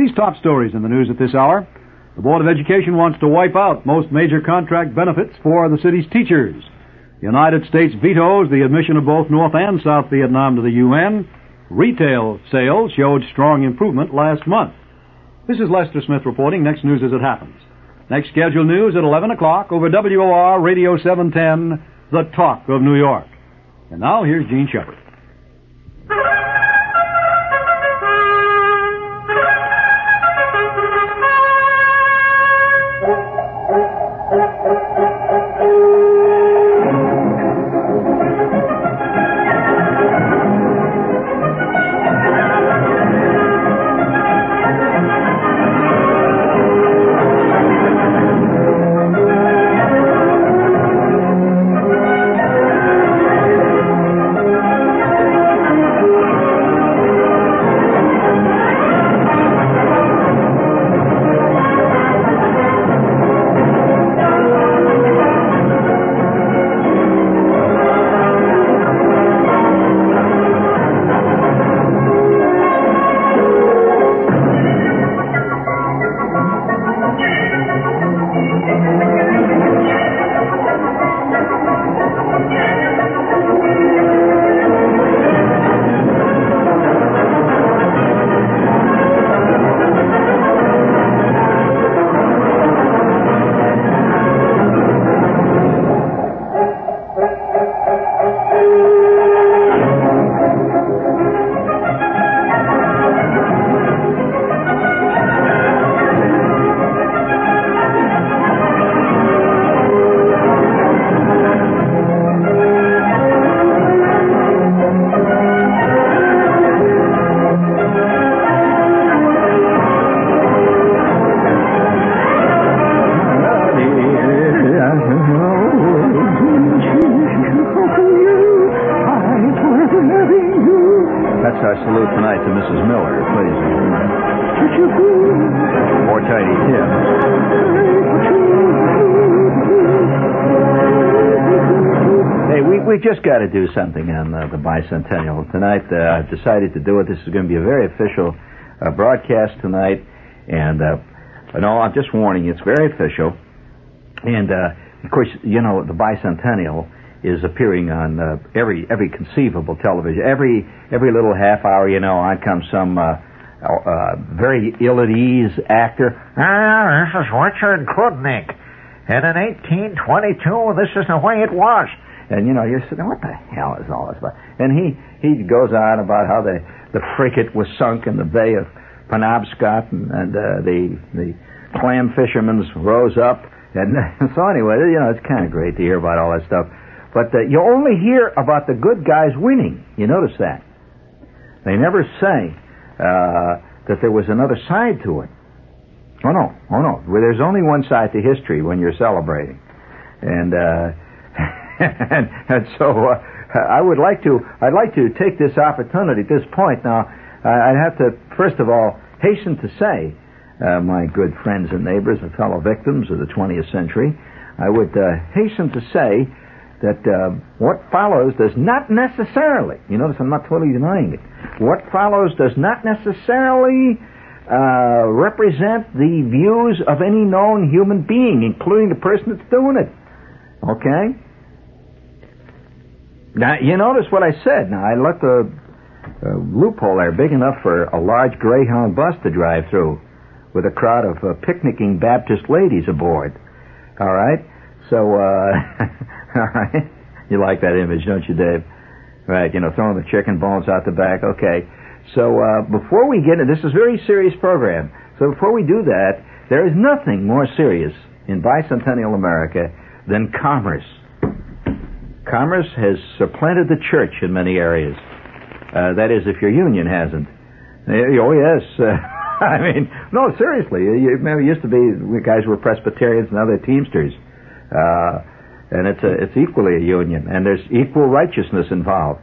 these top stories in the news at this hour. The Board of Education wants to wipe out most major contract benefits for the city's teachers. The United States vetoes the admission of both North and South Vietnam to the UN. Retail sales showed strong improvement last month. This is Lester Smith reporting. Next news as it happens. Next scheduled news at 11 o'clock over WOR Radio 710, The Talk of New York. And now here's Jean Shepherd. Tim. Hey, we, we just got to do something on uh, the bicentennial tonight. Uh, I've decided to do it. This is going to be a very official uh, broadcast tonight, and uh, no, I'm just warning you, it's very official. And uh, of course, you know the bicentennial is appearing on uh, every every conceivable television. Every every little half hour, you know, on comes some very ill at ease actor. Ah, this is Richard Kludnik. And in 1822, this is the way it was. And you know, you're sitting, what the hell is all this about? And he he goes on about how the the frigate was sunk in the Bay of Penobscot, and, and uh, the the clam fishermen rose up. And so anyway, you know, it's kind of great to hear about all that stuff. But uh, you only hear about the good guys winning. You notice that? They never say uh, that there was another side to it. Oh no, oh no. Well, there's only one side to history when you're celebrating, and uh, and, and so uh, I would like to I'd like to take this opportunity at this point. Now I'd have to first of all hasten to say, uh, my good friends and neighbors and fellow victims of the 20th century, I would uh, hasten to say that uh, what follows does not necessarily, you notice I'm not totally denying it, what follows does not necessarily uh, represent the views of any known human being, including the person that's doing it. Okay? Now, you notice what I said. Now, I left a, a loophole there big enough for a large Greyhound bus to drive through with a crowd of uh, picnicking Baptist ladies aboard. All right? So, uh, All right. You like that image, don't you, Dave? Right, you know, throwing the chicken bones out the back. Okay. So, uh, before we get into this is a very serious program. So before we do that, there is nothing more serious in bicentennial America than commerce. Commerce has supplanted the church in many areas. Uh, that is, if your union hasn't. Uh, oh, yes. Uh, I mean, no, seriously. You it used to be guys were Presbyterians and other Teamsters. Uh, and it's a, it's equally a union, and there's equal righteousness involved,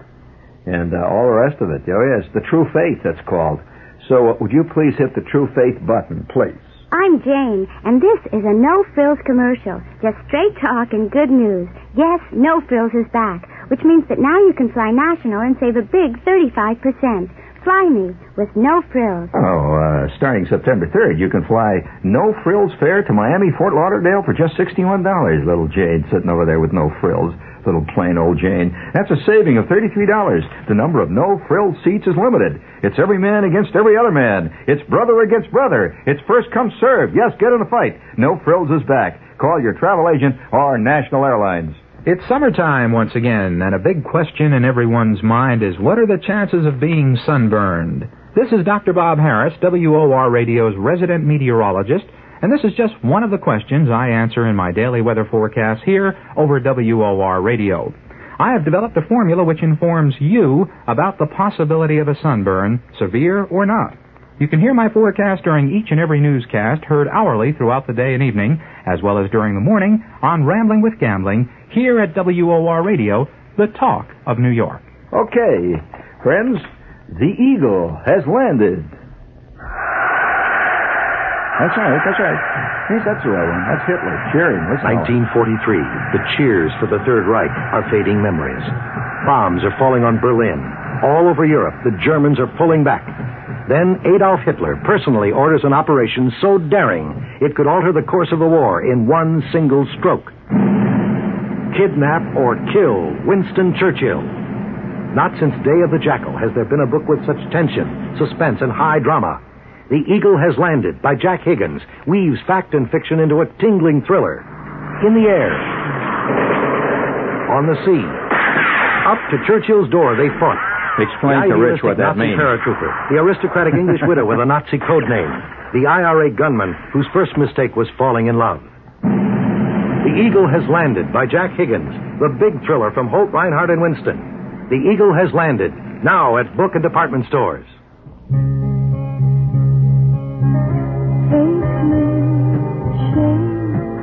and uh, all the rest of it. Oh yes, the true faith that's called. So, would you please hit the true faith button, please? I'm Jane, and this is a no frills commercial. Just straight talk and good news. Yes, no frills is back, which means that now you can fly national and save a big 35%. Fly me with no frills. Oh, uh, starting September 3rd, you can fly no frills fare to Miami, Fort Lauderdale for just $61. Little Jane sitting over there with no frills. Little plain old Jane. That's a saving of $33. The number of no frills seats is limited. It's every man against every other man. It's brother against brother. It's first come served. Yes, get in the fight. No frills is back. Call your travel agent or National Airlines. It's summertime once again, and a big question in everyone's mind is what are the chances of being sunburned? This is Dr. Bob Harris, WOR Radio's resident meteorologist, and this is just one of the questions I answer in my daily weather forecast here over WOR Radio. I have developed a formula which informs you about the possibility of a sunburn, severe or not. You can hear my forecast during each and every newscast heard hourly throughout the day and evening, as well as during the morning on Rambling with Gambling here at WOR Radio, the talk of New York. Okay, friends, the Eagle has landed. That's right, that's right. Yes, that's the right one. That's Hitler cheering. Listen. 1943. The cheers for the Third Reich are fading memories. Bombs are falling on Berlin. All over Europe, the Germans are pulling back. Then Adolf Hitler personally orders an operation so daring it could alter the course of the war in one single stroke. Kidnap or kill Winston Churchill. Not since Day of the Jackal has there been a book with such tension, suspense, and high drama. The Eagle Has Landed by Jack Higgins weaves fact and fiction into a tingling thriller. In the air, on the sea, up to Churchill's door they fought. Explain The to Rich what that Nazi means. paratrooper, the aristocratic English widow with a Nazi code name, the IRA gunman whose first mistake was falling in love. The Eagle Has Landed by Jack Higgins, the big thriller from Holt, Rinehart, and Winston. The Eagle Has Landed, now at book and department stores.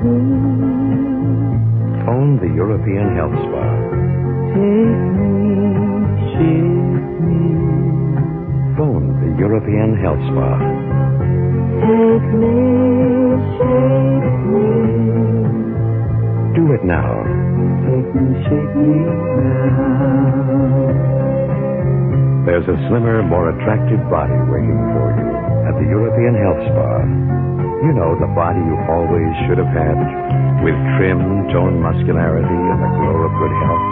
Phone the European Health Spa. Take me, me. Phone the European Health Spa. Take me, shake me. Do it now. Take me, shake me now. There's a slimmer, more attractive body waiting for you at the European Health Spa. You know, the body you always should have had, with trim, toned muscularity and the glow of good health.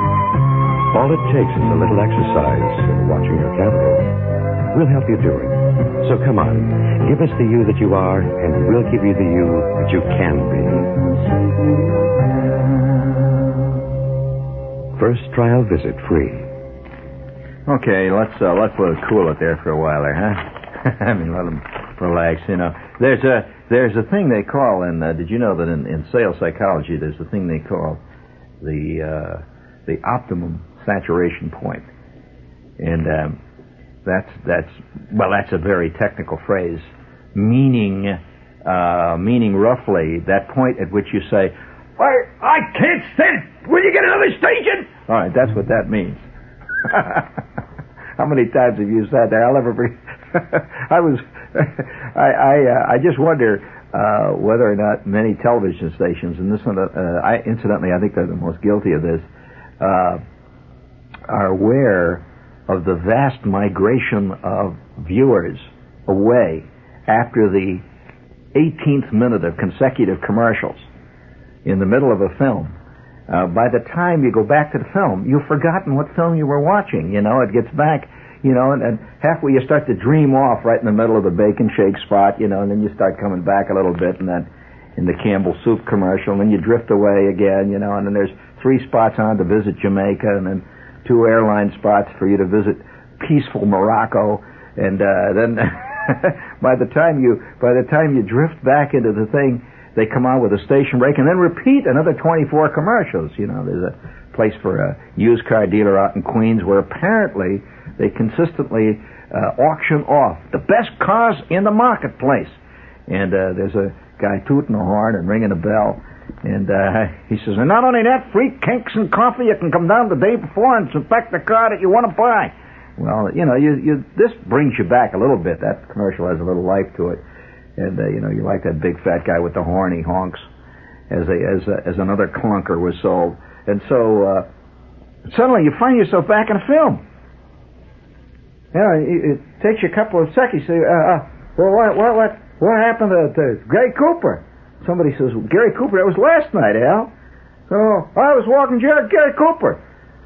All it takes is a little exercise and watching your calories. We'll help you do it. So come on, give us the you that you are, and we'll give you the you that you can be. First trial visit free. Okay, let's uh, let's let cool it there for a while there, huh? I mean, let them relax. You know, there's a there's a thing they call, and uh, did you know that in, in sales psychology, there's a thing they call the uh, the optimum saturation point, and um, that's that's well, that's a very technical phrase, meaning uh, meaning roughly that point at which you say, "I I can't stand. Will you get another station?" All right, that's what that means. How many times have you said that? I'll never be. I was. I I uh, I just wonder uh, whether or not many television stations, and this one, uh, I incidentally, I think they're the most guilty of this, uh, are aware of the vast migration of viewers away after the 18th minute of consecutive commercials in the middle of a film. Uh, by the time you go back to the film, you've forgotten what film you were watching. You know, it gets back, you know, and, and halfway you start to dream off right in the middle of the bacon shake spot, you know, and then you start coming back a little bit and then in the Campbell soup commercial, and then you drift away again, you know, and then there's three spots on to visit Jamaica and then two airline spots for you to visit peaceful Morocco, and uh, then by the time you by the time you drift back into the thing, they come on with a station break and then repeat another 24 commercials. You know, there's a place for a used car dealer out in Queens where apparently they consistently uh, auction off the best cars in the marketplace, and uh, there's a guy tooting a horn and ringing a bell. And uh, he says, and not only that, free cakes and coffee. You can come down the day before and select the car that you want to buy. Well, you know, you, you, this brings you back a little bit. That commercial has a little life to it, and uh, you know, you like that big fat guy with the horn. He honks as a, as a, as another clunker was sold, and so uh, suddenly you find yourself back in a film. You know, it, it takes you a couple of seconds. Say, uh, uh, well, what, what, what, what happened to, to Gary Cooper? Somebody says, well, Gary Cooper, that was last night, Al. So, I was walking Gary, Gary Cooper.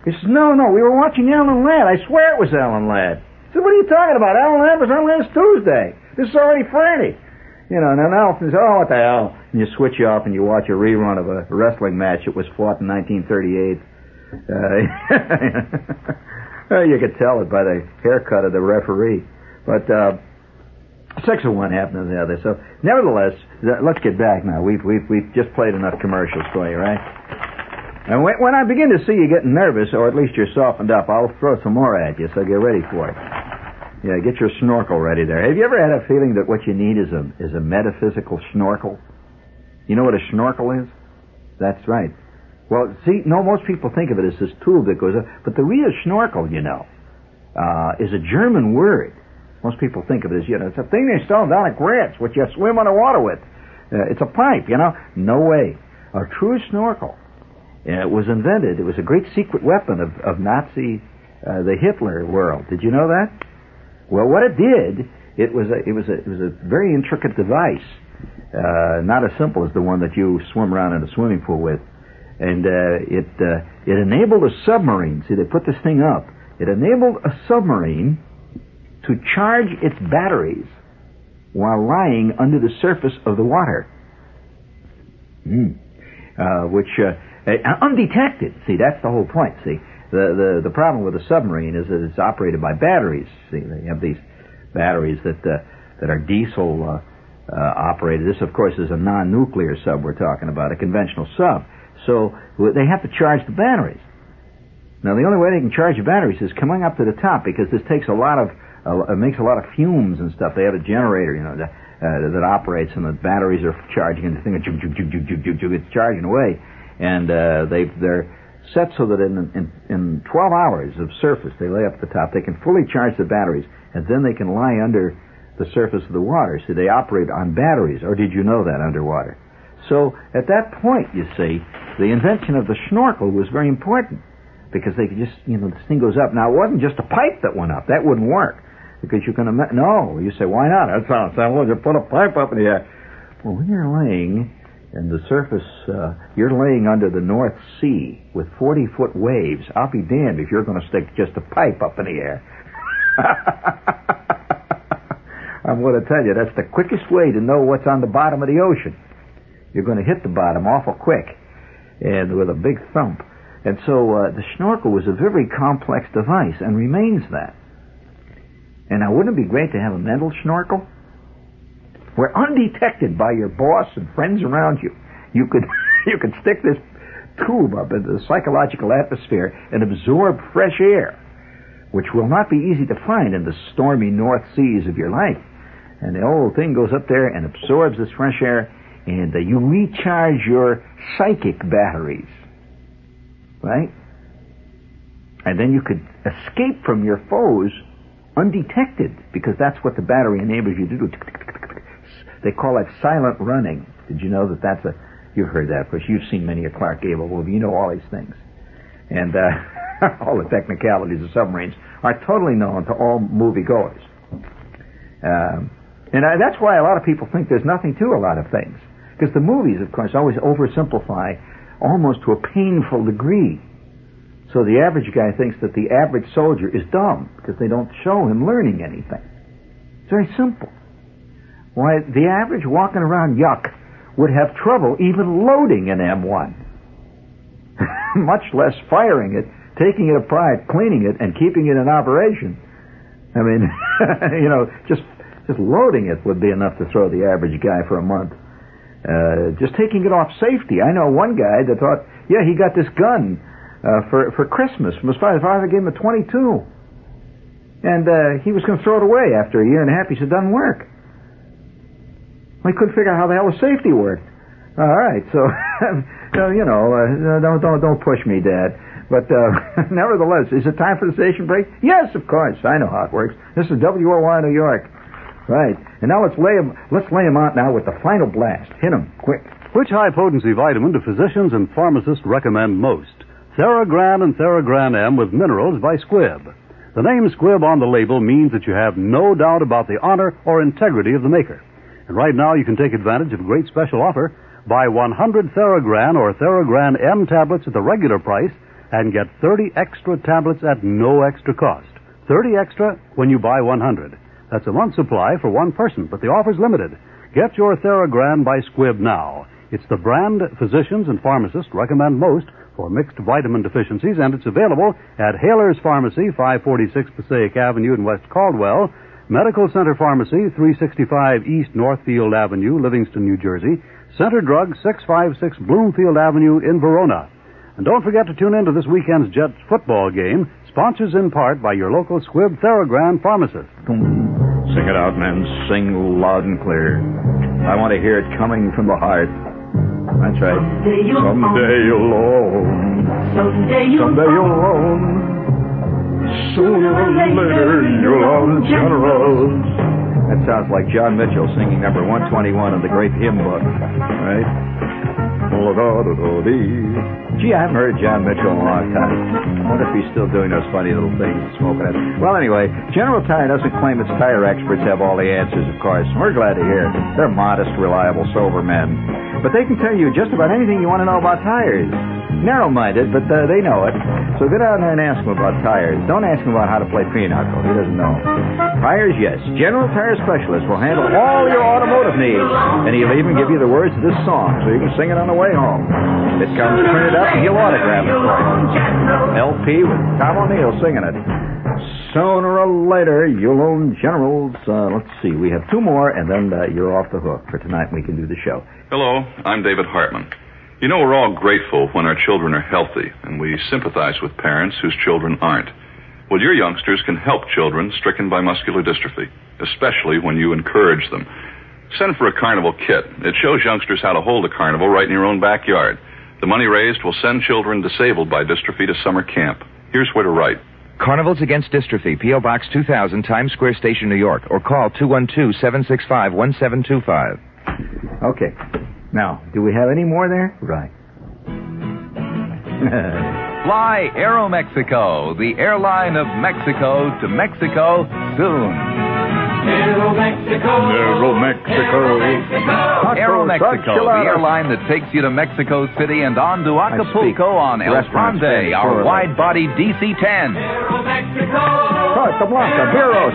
He says, no, no, we were watching Alan Ladd. I swear it was Alan Ladd. I said, what are you talking about? Alan Ladd was on last Tuesday. This is already Friday. You know, and then Al says, oh, what the hell? And you switch off and you watch a rerun of a wrestling match that was fought in 1938. Uh, you could tell it by the haircut of the referee. But, uh, six of one happened to the other. So, nevertheless, th- let's get back now. We've, we've, we've just played enough commercials for you, right? And when I begin to see you getting nervous, or at least you're softened up, I'll throw some more at you, so get ready for it. Yeah, get your snorkel ready there. Have you ever had a feeling that what you need is a is a metaphysical snorkel? You know what a snorkel is? That's right. Well, see, no, most people think of it as this tube that goes up, but the real snorkel, you know, uh, is a German word. Most people think of it as, you know, it's a thing they sell down at Grant's, which you swim underwater with. Uh, it's a pipe, you know. No way. A true snorkel uh, was invented. It was a great secret weapon of, of Nazi, uh, the Hitler world. Did you know that? Well, what it did, it was a, it was a, it was a very intricate device, uh, not as simple as the one that you swim around in a swimming pool with, and uh, it uh, it enabled a submarine. See, they put this thing up. It enabled a submarine to charge its batteries while lying under the surface of the water, mm. uh, which uh, undetected. See, that's the whole point. See, the, the, the problem with a submarine is that it's operated by batteries. See, they have these batteries that, uh, that are diesel uh, uh, operated. This, of course, is a non-nuclear sub we're talking about, a conventional sub. So they have to charge the batteries. Now, the only way they can charge the batteries is coming up to the top because this takes a lot of, uh, it makes a lot of fumes and stuff. They have a generator, you know, that, uh, that operates and the batteries are charging and the thing it's charging away. And uh, they, they're, set so that in, in, in 12 hours of surface they lay up at the top, they can fully charge the batteries, and then they can lie under the surface of the water. So they operate on batteries, or did you know that underwater? So at that point, you see, the invention of the snorkel was very important because they could just, you know, this thing goes up. Now it wasn't just a pipe that went up; that wouldn't work because you can imagine. No, you say, why not? That sounds. Well, you put a pipe up in the air. Well, when you're laying and the surface, uh, you're laying under the North Sea with 40 foot waves. I'll be damned if you're going to stick just a pipe up in the air. I'm going to tell you, that's the quickest way to know what's on the bottom of the ocean. You're going to hit the bottom awful quick and with a big thump. And so uh, the snorkel was a very complex device and remains that. And now, wouldn't it be great to have a mental snorkel? Where undetected by your boss and friends around you, you could you could stick this tube up into the psychological atmosphere and absorb fresh air, which will not be easy to find in the stormy North Seas of your life. And the old thing goes up there and absorbs this fresh air, and uh, you recharge your psychic batteries, right? And then you could escape from your foes undetected because that's what the battery enables you to do. They call it silent running. Did you know that that's a? You've heard that, of course. you've seen many a Clark Gable movie. You know all these things, and uh, all the technicalities of submarines are totally known to all moviegoers. Um, and I, that's why a lot of people think there's nothing to a lot of things, because the movies, of course, always oversimplify almost to a painful degree. So the average guy thinks that the average soldier is dumb because they don't show him learning anything. It's very simple. Why, the average walking around yuck would have trouble even loading an M1. Much less firing it, taking it apart, cleaning it, and keeping it in operation. I mean, you know, just just loading it would be enough to throw the average guy for a month. Uh, just taking it off safety. I know one guy that thought, yeah, he got this gun uh, for for Christmas from his father. His father gave him a 22, and uh, he was going to throw it away after a year and a half. He said, it "Doesn't work." We couldn't figure out how the hell the safety worked. All right, so you know, uh, don't don't don't push me, Dad. But uh, nevertheless, is it time for the station break? Yes, of course. I know how it works. This is WOY New York. Right. And now let's lay him let's lay him out now with the final blast. Hit him quick. Which high potency vitamin do physicians and pharmacists recommend most? Theragran and Theragran M with minerals by Squibb. The name Squibb on the label means that you have no doubt about the honor or integrity of the maker. And right now you can take advantage of a great special offer. Buy 100 Theragran or Theragran M tablets at the regular price and get 30 extra tablets at no extra cost. 30 extra when you buy 100. That's a month's supply for one person, but the offer's limited. Get your Theragran by Squibb now. It's the brand physicians and pharmacists recommend most for mixed vitamin deficiencies, and it's available at Haler's Pharmacy, 546 Passaic Avenue in West Caldwell, Medical Center Pharmacy, 365 East Northfield Avenue, Livingston, New Jersey, Center Drug, 656 Bloomfield Avenue in Verona. And don't forget to tune in to this weekend's Jets football game, sponsored in part by your local Squibb Theragran pharmacist. Sing it out, men. Sing loud and clear. I want to hear it coming from the heart. That's right. Someday you'll own. Someday you'll own. Someday you'll Someday you'll own. Sooner or later you'll own generals. That sounds like John Mitchell singing number 121 in the great hymn book, right? Gee, I haven't heard John Mitchell in a long time. I wonder if he's still doing those funny little things and smoking it. Well, anyway, General Tire doesn't claim its tire experts have all the answers, of course. We're glad to hear it. They're modest, reliable, sober men. But they can tell you just about anything you want to know about tires. Narrow-minded, but uh, they know it. So get out there and ask them about tires. Don't ask him about how to play pinochle. He doesn't know. Tires, yes. General Tire Specialist will handle all your automotive needs. And he'll even give you the words to this song so you can sing it on the way home. It comes printed up he'll autograph it for you. LP with Tom O'Neill singing it. Sooner or later, you'll own Generals. Uh, let's see. We have two more, and then uh, you're off the hook for tonight. We can do the show. Hello, I'm David Hartman. You know, we're all grateful when our children are healthy, and we sympathize with parents whose children aren't. Well, your youngsters can help children stricken by muscular dystrophy, especially when you encourage them. Send for a carnival kit. It shows youngsters how to hold a carnival right in your own backyard. The money raised will send children disabled by dystrophy to summer camp. Here's where to write. Carnivals Against Dystrophy, P.O. Box 2000, Times Square Station, New York, or call 212-765-1725. Okay. Now, do we have any more there? Right. Fly Aeromexico, the airline of Mexico to Mexico soon. Aeromexico. Aeromexico, the airline that takes you to Mexico City and on to Acapulco on El restaurant Grande, our wide-body DC-10. Costa Blanca, Veros.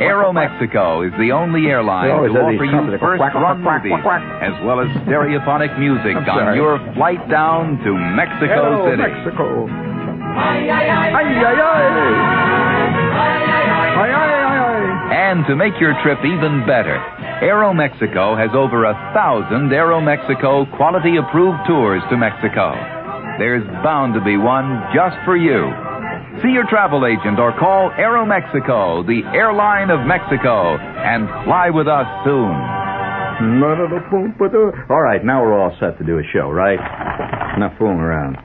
Aeromexico is the only airline to offer you trumpets that go quack, first-run movies, quack, quack. as well as stereophonic music on your flight down to Mexico City. Mexico. Ay, ay, ay. Ay, ay, ay. Ay, And to make your trip even better, Aeromexico has over a thousand Aeromexico quality approved tours to Mexico. There's bound to be one just for you. See your travel agent or call Aeromexico, the airline of Mexico, and fly with us soon. All right, now we're all set to do a show, right? Enough fooling around.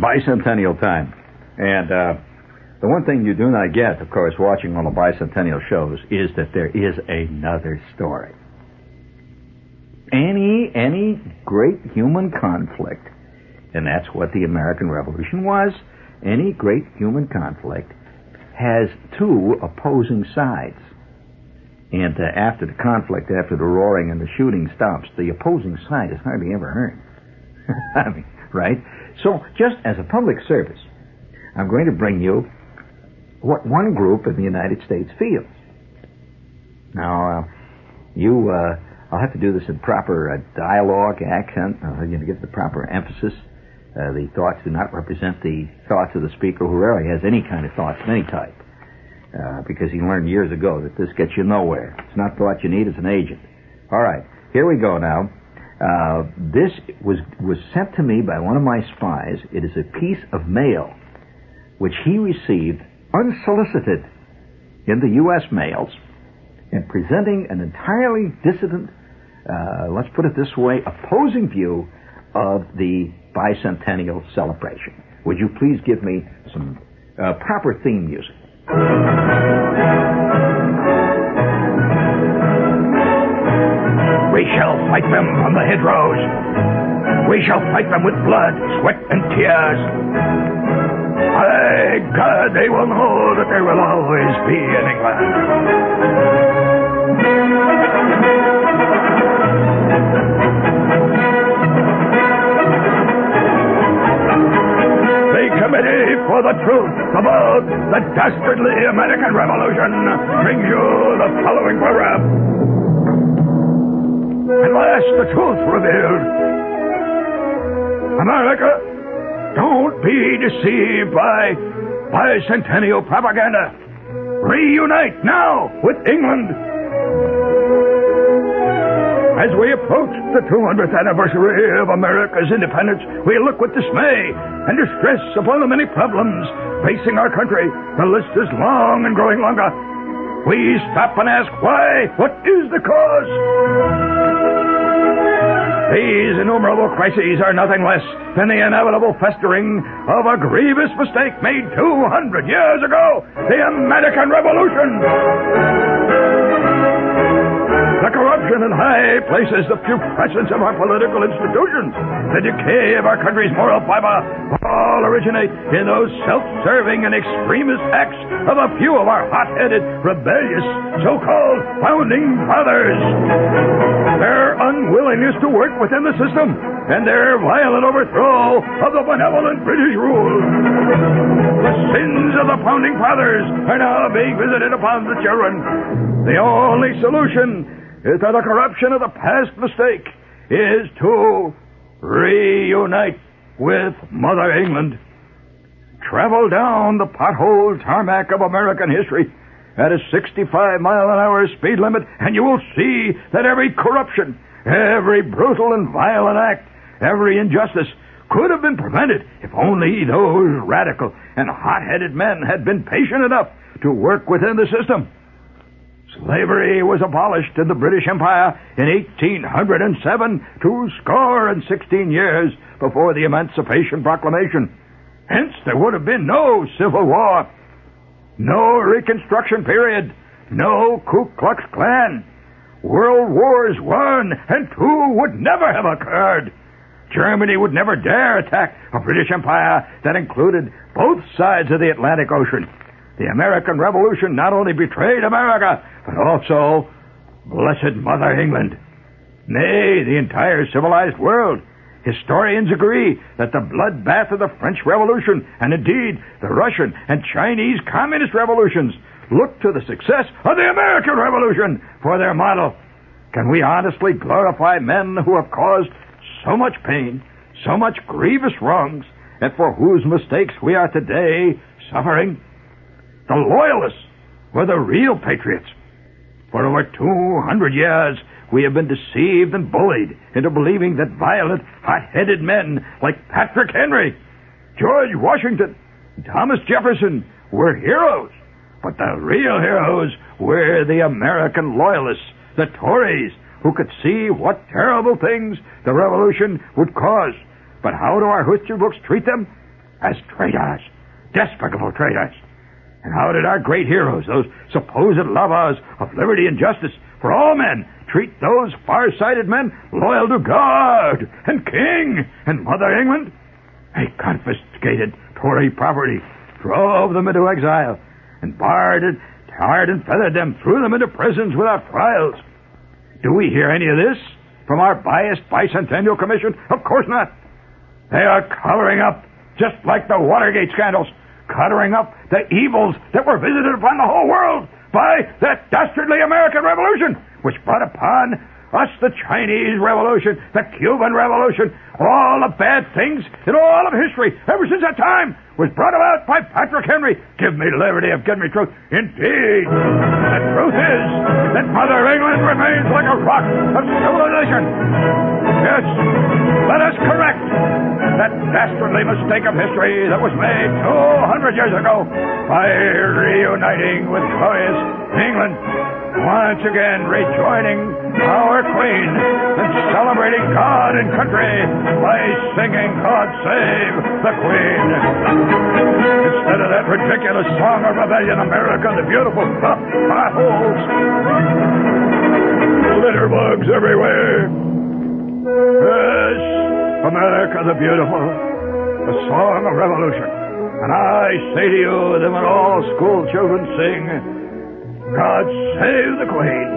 Bicentennial time. And uh, the one thing you do not get, of course, watching all the bicentennial shows is that there is another story. Any any great human conflict, and that's what the American Revolution was. Any great human conflict has two opposing sides. And uh, after the conflict, after the roaring and the shooting stops, the opposing side is hardly ever heard. I mean, right? So, just as a public service, I'm going to bring you what one group in the United States feels. Now, uh, you, uh, I'll have to do this in proper uh, dialogue, accent, uh, you know, give the proper emphasis. Uh, the thoughts do not represent the thoughts of the speaker who rarely has any kind of thoughts of any type. Uh, because he learned years ago that this gets you nowhere. It's not thought you need, it's an agent. All right, here we go now. Uh, this was was sent to me by one of my spies. It is a piece of mail which he received unsolicited in the U.S. mails and presenting an entirely dissident, uh, let's put it this way, opposing view of the bicentennial celebration. Would you please give me some uh, proper theme music? We shall fight them on the hedgerows. We shall fight them with blood, sweat, and tears. God, they will know that there will always be an England. The Committee for the Truth about the Dastardly American Revolution brings you the following program. At last, the truth revealed. America, don't be deceived by bicentennial propaganda. Reunite now with England. As we approach the 200th anniversary of America's independence, we look with dismay and distress upon the many problems facing our country. The list is long and growing longer. We stop and ask why? What is the cause? These innumerable crises are nothing less than the inevitable festering of a grievous mistake made 200 years ago the American Revolution. The corruption in high places, the putrescence of our political institutions, the decay of our country's moral fiber, all originate in those self-serving and extremist acts of a few of our hot-headed, rebellious, so-called founding fathers. Their unwillingness to work within the system and their violent overthrow of the benevolent British rule. The sins of the founding fathers are now being visited upon the children. The only solution is that the corruption of the past mistake is to reunite with Mother England. Travel down the pothole tarmac of American history at a 65 mile an hour speed limit, and you will see that every corruption, every brutal and violent act, every injustice could have been prevented if only those radical and hot headed men had been patient enough to work within the system. Slavery was abolished in the British Empire in 1807, two score and sixteen years before the Emancipation Proclamation. Hence, there would have been no Civil War, no Reconstruction period, no Ku Klux Klan. World Wars One and Two would never have occurred. Germany would never dare attack a British Empire that included both sides of the Atlantic Ocean. The American Revolution not only betrayed America, but also blessed Mother England. Nay, the entire civilized world. Historians agree that the bloodbath of the French Revolution, and indeed the Russian and Chinese Communist revolutions, look to the success of the American Revolution for their model. Can we honestly glorify men who have caused so much pain, so much grievous wrongs, and for whose mistakes we are today suffering? The Loyalists were the real patriots. For over 200 years, we have been deceived and bullied into believing that violent, hot-headed men like Patrick Henry, George Washington, Thomas Jefferson were heroes. But the real heroes were the American loyalists, the Tories, who could see what terrible things the revolution would cause. But how do our history books treat them? As traitors, despicable traitors. And how did our great heroes, those supposed lovers of liberty and justice for all men, treat those far-sighted men loyal to God and King and Mother England? They confiscated Tory property, drove them into exile, and barred and tarred and feathered them, threw them into prisons without trials. Do we hear any of this from our biased bicentennial commission? Of course not. They are covering up, just like the Watergate scandals, covering up the evils that were visited upon the whole world by that dastardly American Revolution, which brought upon us the Chinese Revolution, the Cuban Revolution, all the bad things in all of history ever since that time was brought about by Patrick Henry. Give me liberty of give me truth. Indeed, the truth is that Mother England remains like a rock of civilization. Yes, let us correct that dastardly mistake of history that was made 200 years ago by reuniting with glorious England once again rejoining our Queen and celebrating God and country by singing God Save the Queen. Instead of that ridiculous song of rebellion, America the Beautiful, the potholes, litter bugs everywhere. Yes, America the Beautiful, the song of revolution. And I say to you that when all school children sing, God save the Queen,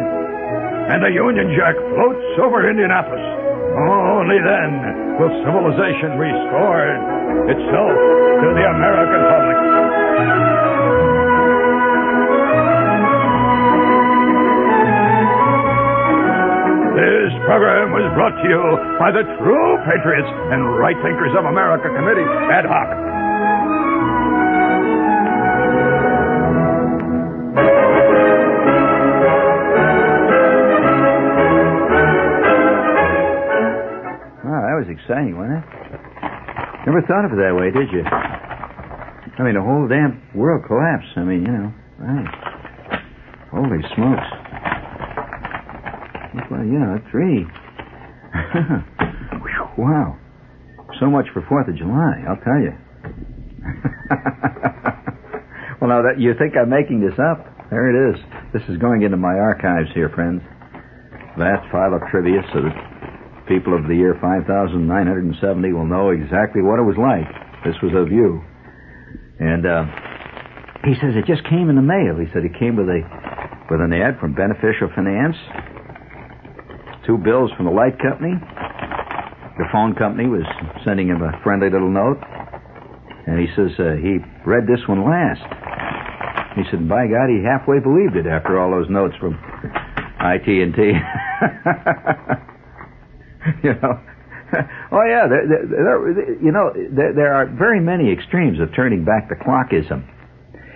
and the Union Jack floats over Indianapolis, only then will civilization restore itself to the American public. This program was brought to you by the True Patriots and Right Thinkers of America Committee ad hoc. Ah, was exciting, wasn't it? Never thought of it that way, did you? I mean, the whole damn world collapsed. I mean, you know, right. Holy smokes. Well, yeah, three. Wow. So much for Fourth of July, I'll tell you. well, now that you think I'm making this up, there it is. This is going into my archives here, friends. Vast file of trivia so that people of the year 5970 will know exactly what it was like. This was of you. And uh, he says it just came in the mail. He said it came with a with an ad from Beneficial Finance, two bills from the light company. The phone company was sending him a friendly little note, and he says uh, he read this one last. He said, "By God, he halfway believed it after all those notes from IT and T." you know. oh yeah, there, there, there, you know there are very many extremes of turning back the clockism.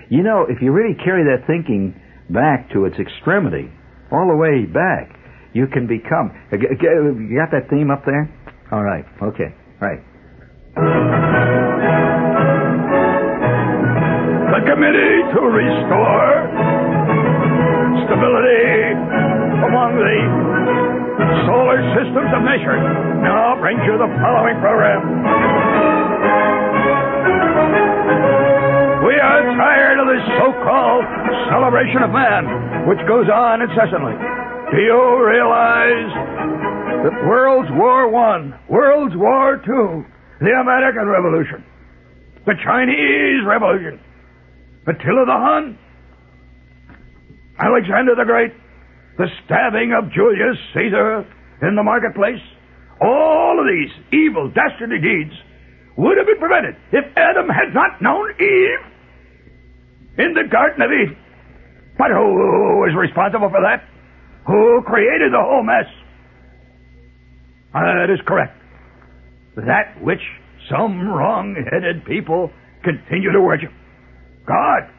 You know, if you really carry that thinking back to its extremity, all the way back, you can become. You got that theme up there? All right. Okay. Right. The committee to restore stability among the solar systems of nature now brings you the following program. We are tired of this so-called celebration of man, which goes on incessantly. Do you realize that World War One, World War Two, the American Revolution, the Chinese Revolution, Attila the Hun, Alexander the Great, the stabbing of Julius Caesar in the marketplace, all of these evil, dastardly deeds would have been prevented if Adam had not known Eve in the Garden of Eden. But who is responsible for that? Who created the whole mess? Uh, that is correct. That which some wrong-headed people continue to worship. God.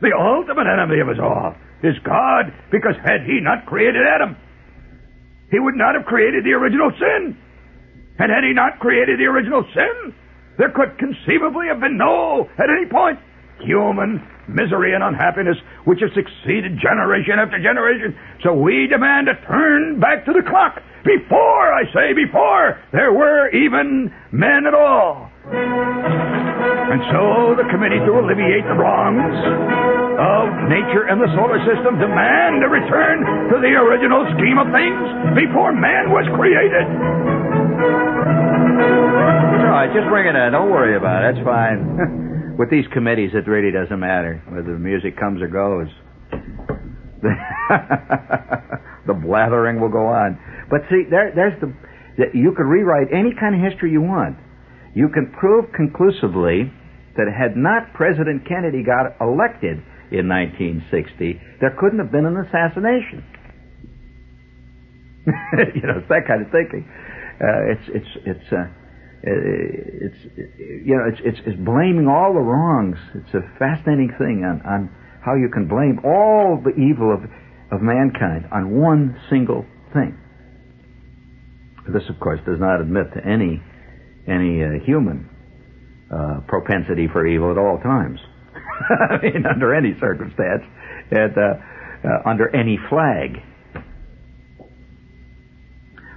The ultimate enemy of us all is God, because had he not created Adam, he would not have created the original sin. And had he not created the original sin, there could conceivably have been no, at any point, human misery and unhappiness which has succeeded generation after generation. So we demand a turn back to the clock. Before, I say, before there were even men at all. And so the committee to alleviate the wrongs of nature and the solar system demand a return to the original scheme of things before man was created. All right, just bring it in. Don't worry about it. That's fine. With these committees, it really doesn't matter whether the music comes or goes. the blathering will go on. But see, there, there's the. You could rewrite any kind of history you want. You can prove conclusively that had not President Kennedy got elected in 1960, there couldn't have been an assassination. you know, it's that kind of thinking. Uh, it's it's it's uh, it's you know it's, it's it's blaming all the wrongs. It's a fascinating thing on on how you can blame all the evil of of mankind on one single thing. This, of course, does not admit to any any uh, human uh, propensity for evil at all times. I mean, under any circumstance, and uh, uh, under any flag.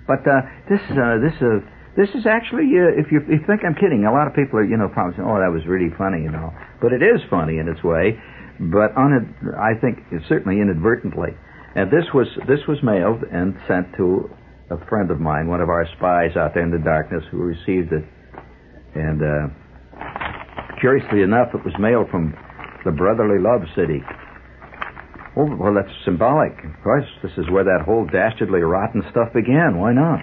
But uh, this uh, this uh, this is actually, uh, if you if you think I'm kidding, a lot of people are you know probably saying, "Oh, that was really funny," you know. But it is funny in its way, but I think certainly inadvertently. And this was this was mailed and sent to a friend of mine, one of our spies out there in the darkness, who received it and uh, curiously enough, it was mailed from the Brotherly Love City. Oh, well, that's symbolic. Of course, this is where that whole dastardly rotten stuff began. Why not?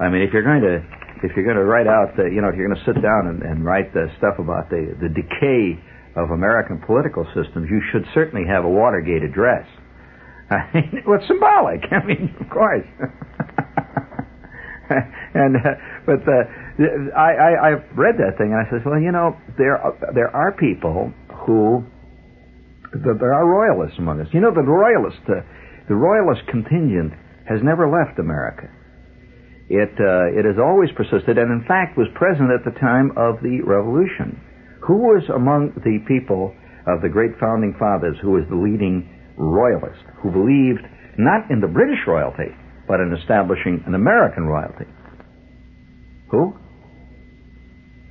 I mean, if you're going to, if you're going to write out, the, you know, if you're going to sit down and, and write the stuff about the the decay of American political systems, you should certainly have a Watergate address. I mean, well, it's symbolic. I mean, of course. and uh, but uh, I, I I read that thing and I says, well, you know, there are, there are people who there are royalists among us. You know, the royalist, uh, the royalist contingent has never left America. It uh, it has always persisted, and in fact was present at the time of the Revolution. Who was among the people of the great founding fathers who was the leading royalist, who believed not in the British royalty, but in establishing an American royalty? Who?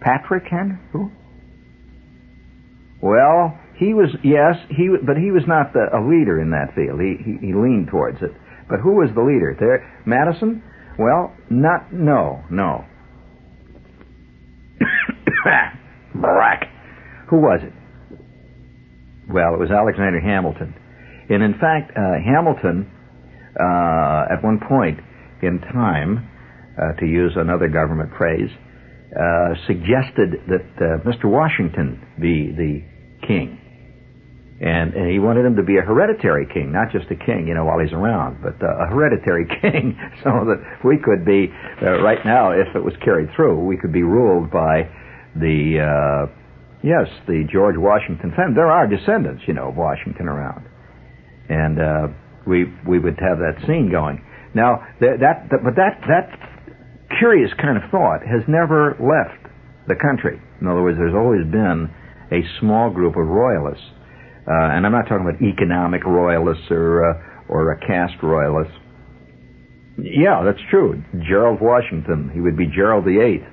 Patrick Henry? Who? Well, he was yes, he but he was not the, a leader in that field. He, he he leaned towards it. But who was the leader? There, Madison. Well, not no no. Barack. Who was it? Well, it was Alexander Hamilton. And in fact, uh, Hamilton, uh, at one point in time, uh, to use another government phrase, uh, suggested that uh, Mr. Washington be the king. And, and he wanted him to be a hereditary king, not just a king, you know, while he's around, but uh, a hereditary king, so that we could be, uh, right now, if it was carried through, we could be ruled by the, uh, yes, the George Washington family. There are descendants, you know, of Washington around. And uh, we, we would have that scene going. Now, that, that, that, but that, that curious kind of thought has never left the country. In other words, there's always been a small group of royalists uh, and I'm not talking about economic royalists or uh, or a caste royalist. Yeah, that's true. Gerald Washington, he would be Gerald the Eighth,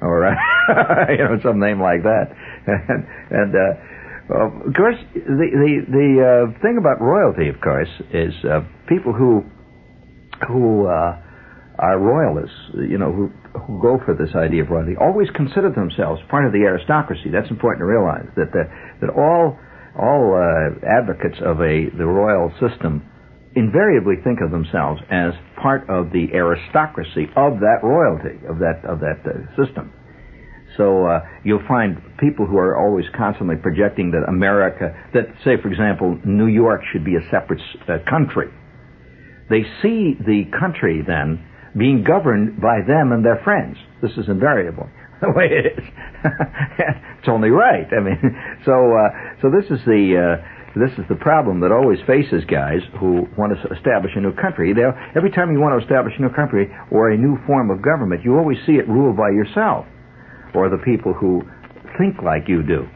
or uh, you know some name like that. and, and uh, of course, the the the uh, thing about royalty, of course, is uh, people who who are royalists, you know, who who go for this idea of royalty, always consider themselves part of the aristocracy. That's important to realize that the, that all all uh, advocates of a the royal system invariably think of themselves as part of the aristocracy of that royalty of that of that uh, system. So uh, you'll find people who are always constantly projecting that America, that say for example, New York should be a separate uh, country. They see the country then being governed by them and their friends. This is invariable the way it is. it's only right. I mean, so uh, so this is the uh, this is the problem that always faces guys who want to establish a new country. They'll, every time you want to establish a new country or a new form of government, you always see it ruled by yourself or the people who think like you do.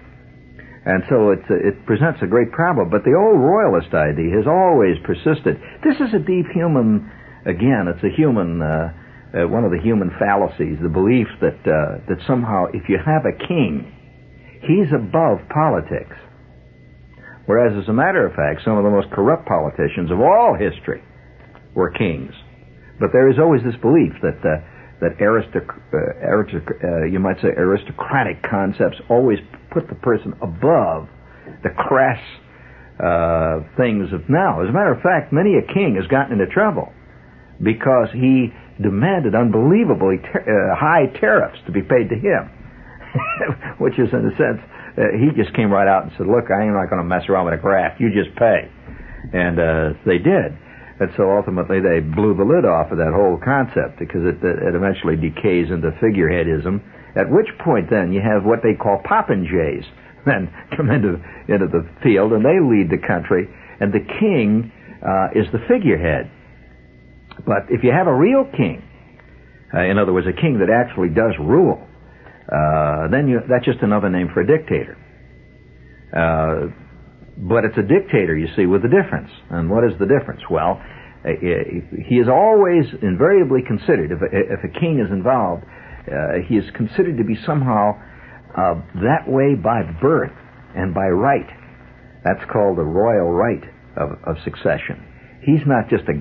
And so it, it presents a great problem. But the old royalist idea has always persisted. This is a deep human, again, it's a human uh, uh, one of the human fallacies, the belief that uh, that somehow if you have a king, he's above politics. Whereas, as a matter of fact, some of the most corrupt politicians of all history were kings. But there is always this belief that uh, that aristoc- uh, aristoc- uh, you might say aristocratic concepts always put the person above the crass uh, things of now. As a matter of fact, many a king has gotten into trouble because he demanded unbelievably ter- uh, high tariffs to be paid to him, which is in a sense uh, he just came right out and said, "Look, I am not going to mess around with a graft. You just pay," and uh, they did. And so ultimately they blew the lid off of that whole concept because it, it eventually decays into figureheadism. At which point then you have what they call popinjays then come into into the field and they lead the country, and the king uh, is the figurehead. But if you have a real king, uh, in other words, a king that actually does rule, uh, then you, that's just another name for a dictator. Uh, but it's a dictator, you see, with a difference. And what is the difference? Well, uh, he is always invariably considered, if a, if a king is involved, uh, he is considered to be somehow uh, that way by birth and by right. That's called the royal right of, of succession. He's not just a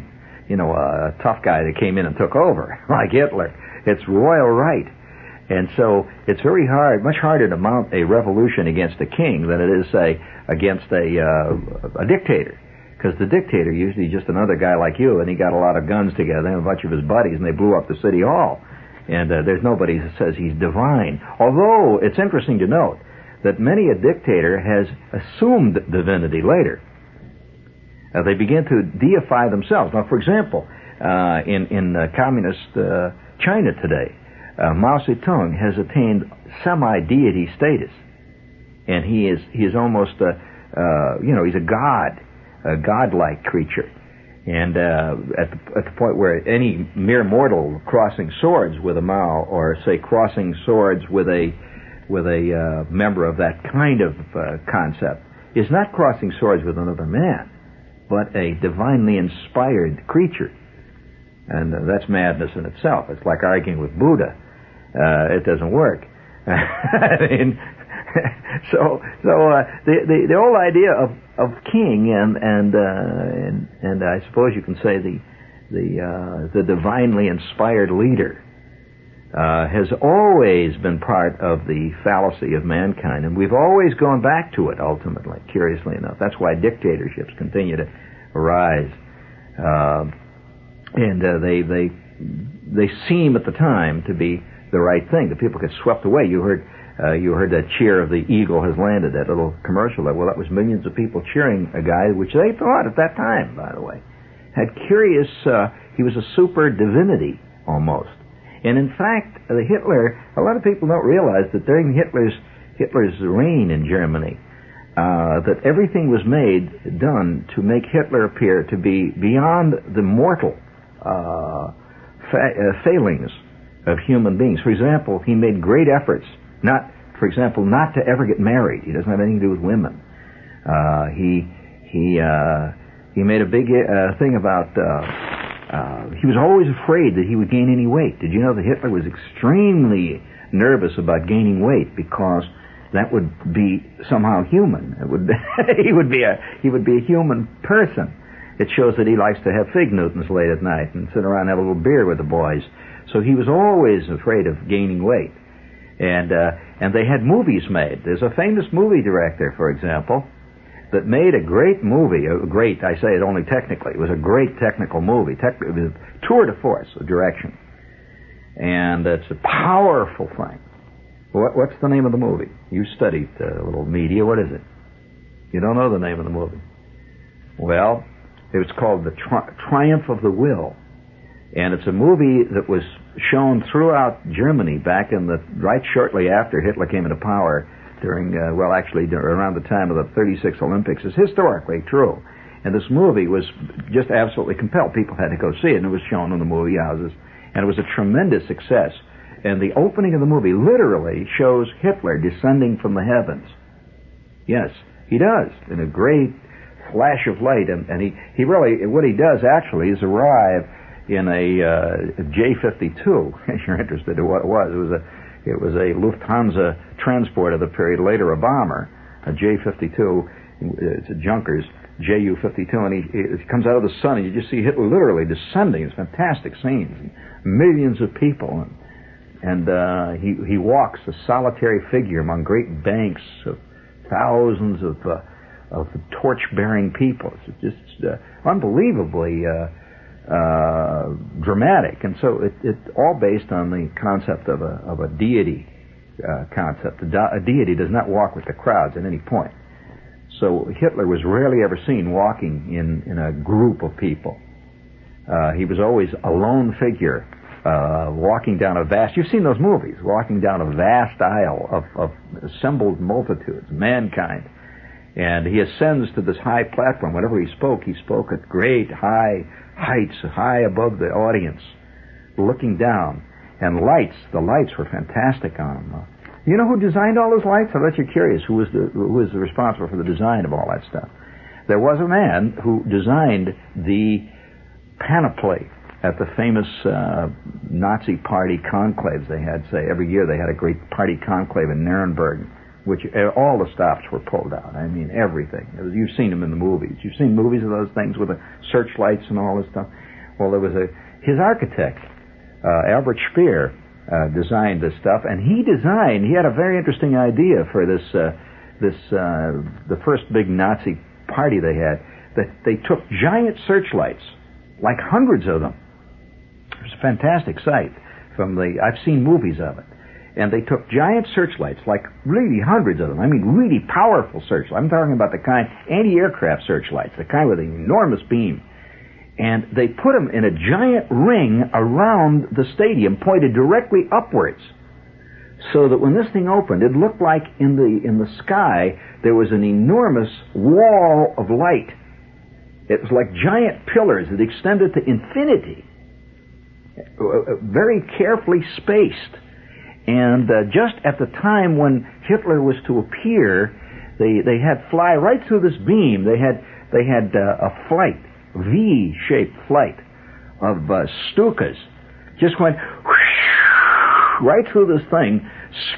you know, a tough guy that came in and took over, like Hitler. It's royal right. And so it's very hard, much harder to mount a revolution against a king than it is, say, against a uh, a dictator. Because the dictator usually just another guy like you, and he got a lot of guns together and a bunch of his buddies, and they blew up the city hall. And uh, there's nobody that says he's divine. Although it's interesting to note that many a dictator has assumed divinity later. Uh, they begin to deify themselves. Now, for example, uh, in in uh, communist uh, China today, uh, Mao Zedong has attained semi-deity status, and he is he is almost a uh, you know he's a god, a godlike creature, and uh, at the at the point where any mere mortal crossing swords with a Mao, or say crossing swords with a with a uh, member of that kind of uh, concept, is not crossing swords with another man, but a divinely inspired creature. And uh, that's madness in itself. It's like arguing with Buddha uh, it doesn't work. I mean, so so uh, the, the the whole idea of of king and and uh, and and I suppose you can say the the uh, the divinely inspired leader uh, has always been part of the fallacy of mankind, and we've always gone back to it. Ultimately, curiously enough, that's why dictatorships continue to arise, uh, and uh, they they they seem at the time to be the right thing. The people get swept away. You heard uh, you heard that cheer of the eagle has landed, that little commercial. Well, that was millions of people cheering a guy, which they thought at that time, by the way, had curious, uh, he was a super divinity almost. And in fact, the Hitler, a lot of people don't realize that during Hitler's, Hitler's reign in Germany, uh, that everything was made, done to make Hitler appear to be beyond the mortal uh, fa- uh, failings of human beings. For example, he made great efforts, not, for example, not to ever get married. He doesn't have anything to do with women. Uh, he he uh, he made a big uh, thing about. Uh, uh, he was always afraid that he would gain any weight. Did you know that Hitler was extremely nervous about gaining weight because that would be somehow human. It would he would be a he would be a human person. It shows that he likes to have fig Newtons late at night and sit around and have a little beer with the boys. So he was always afraid of gaining weight. And, uh, and they had movies made. There's a famous movie director, for example, that made a great movie. A great, I say it only technically. It was a great technical movie. Tec- it was a tour de force of direction. And it's a powerful thing. What, what's the name of the movie? You studied uh, a little media. What is it? You don't know the name of the movie. Well, it was called The Tri- Triumph of the Will. And it's a movie that was shown throughout Germany back in the, right shortly after Hitler came into power during, uh, well, actually around the time of the 36 Olympics. It's historically true. And this movie was just absolutely compelled. People had to go see it, and it was shown in the movie houses. And it was a tremendous success. And the opening of the movie literally shows Hitler descending from the heavens. Yes, he does, in a great flash of light. And, and he, he really, what he does actually is arrive in a uh, J-52. If you're interested in what it was, it was a it was a Lufthansa transport of the period, later a bomber, a J-52. It's a Junkers Ju-52, and he, he comes out of the sun, and you just see Hitler literally descending. It's a fantastic scenes, and millions of people, and and uh, he he walks a solitary figure among great banks of thousands of uh, of torch-bearing people. It's just uh, unbelievably. Uh, dramatic, and so it, it's all based on the concept of a of a deity uh, concept. A, a, deity does not walk with the crowds at any point. So Hitler was rarely ever seen walking in in a group of people. Uh, he was always a lone figure, uh, walking down a vast. You've seen those movies, walking down a vast aisle of, of assembled multitudes, mankind. And he ascends to this high platform. Whenever he spoke, he spoke at great high heights high above the audience, looking down, and lights. The lights were fantastic on them. You know who designed all those lights? I bet you're curious. Who was the who was responsible for the design of all that stuff? There was a man who designed the panoply at the famous uh, Nazi party conclaves they had. Say every year they had a great party conclave in Nuremberg, which uh, all the stops were pulled out. I mean everything. Was, you've seen them in the movies. You've seen movies of those things with the searchlights and all this stuff. Well, there was a his architect, uh, Albert Speer, uh, designed this stuff, and he designed. He had a very interesting idea for this uh, this uh, the first big Nazi party they had. That they took giant searchlights, like hundreds of them. It was a fantastic sight. From the I've seen movies of it, and they took giant searchlights, like really hundreds of them. I mean, really powerful searchlights. I'm talking about the kind anti-aircraft searchlights, the kind with an enormous beam and they put them in a giant ring around the stadium pointed directly upwards so that when this thing opened it looked like in the in the sky there was an enormous wall of light it was like giant pillars that extended to infinity uh, very carefully spaced and uh, just at the time when Hitler was to appear they they had fly right through this beam they had they had uh, a flight V-shaped flight of uh, Stukas just went right through this thing,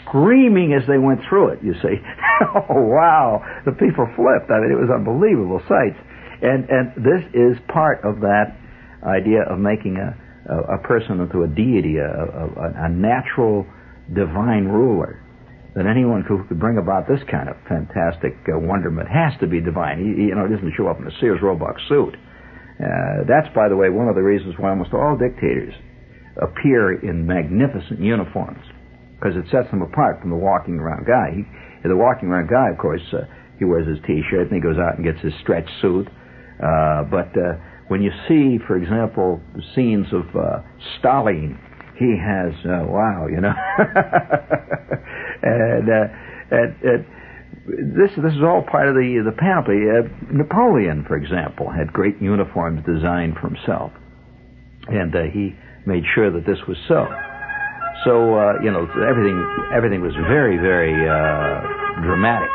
screaming as they went through it. You see, oh wow, the people flipped. I mean, it was unbelievable sights. And and this is part of that idea of making a a, a person into a deity, a, a, a natural divine ruler that anyone who could bring about this kind of fantastic uh, wonderment has to be divine. He, you know, it doesn't show up in a Sears Roebuck suit. Uh, that's, by the way, one of the reasons why almost all dictators appear in magnificent uniforms, because it sets them apart from the walking around guy. He, the walking around guy, of course, uh, he wears his T-shirt and he goes out and gets his stretch suit. Uh, but uh, when you see, for example, scenes of uh, Stalin, he has uh, wow, you know, and, uh, this this is all part of the the panoply. Uh, Napoleon, for example, had great uniforms designed for himself, and uh, he made sure that this was so. So uh, you know everything everything was very very uh, dramatic,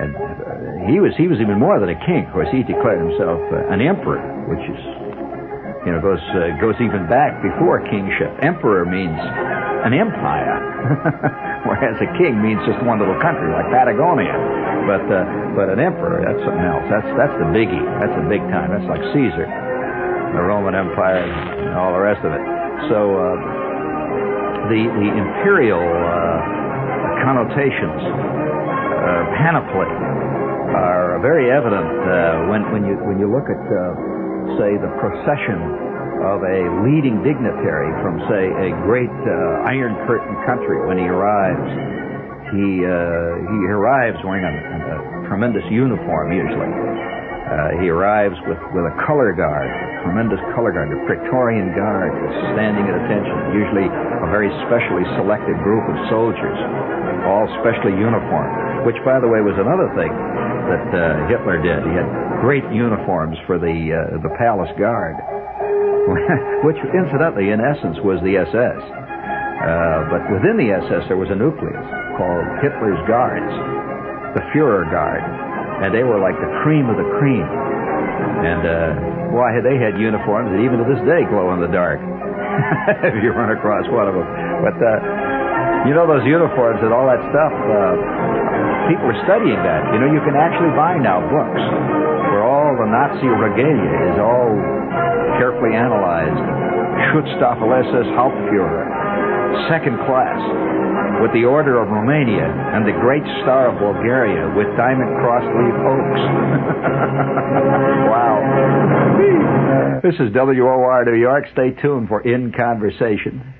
and uh, he was he was even more than a king. Of course, he declared himself uh, an emperor, which is you know goes uh, goes even back before kingship. Emperor means an empire. whereas a king means just one little country like Patagonia. But uh, but an emperor, that's something else. That's that's the biggie. That's the big time. That's like Caesar, the Roman Empire, and all the rest of it. So uh, the the imperial uh, connotations, panoply, are very evident uh, when when you when you look at uh, say the procession of a leading dignitary from, say, a great uh, Iron Curtain country when he arrives. He uh, he arrives wearing a, a tremendous uniform usually. Uh, he arrives with, with a color guard, a tremendous color guard, a Praetorian guard standing at attention, usually a very specially selected group of soldiers, all specially uniformed, which, by the way, was another thing that uh, Hitler did. He had great uniforms for the, uh, the palace guard. which incidentally, in essence, was the SS. Uh, but within the SS, there was a nucleus called Hitler's Guards, the Fuhrer Guard, and they were like the cream of the cream. And uh, why they had uniforms that even to this day glow in the dark. if you run across one of them, but uh, you know those uniforms and all that stuff. People are studying that. You know, you can actually buy now books where all the Nazi regalia is all carefully analyzed. Schutzstaffel SS Hauptfuhrer, second class, with the Order of Romania and the Great Star of Bulgaria with Diamond Cross Leaf Oaks. wow. This is WOR New York. Stay tuned for In Conversation.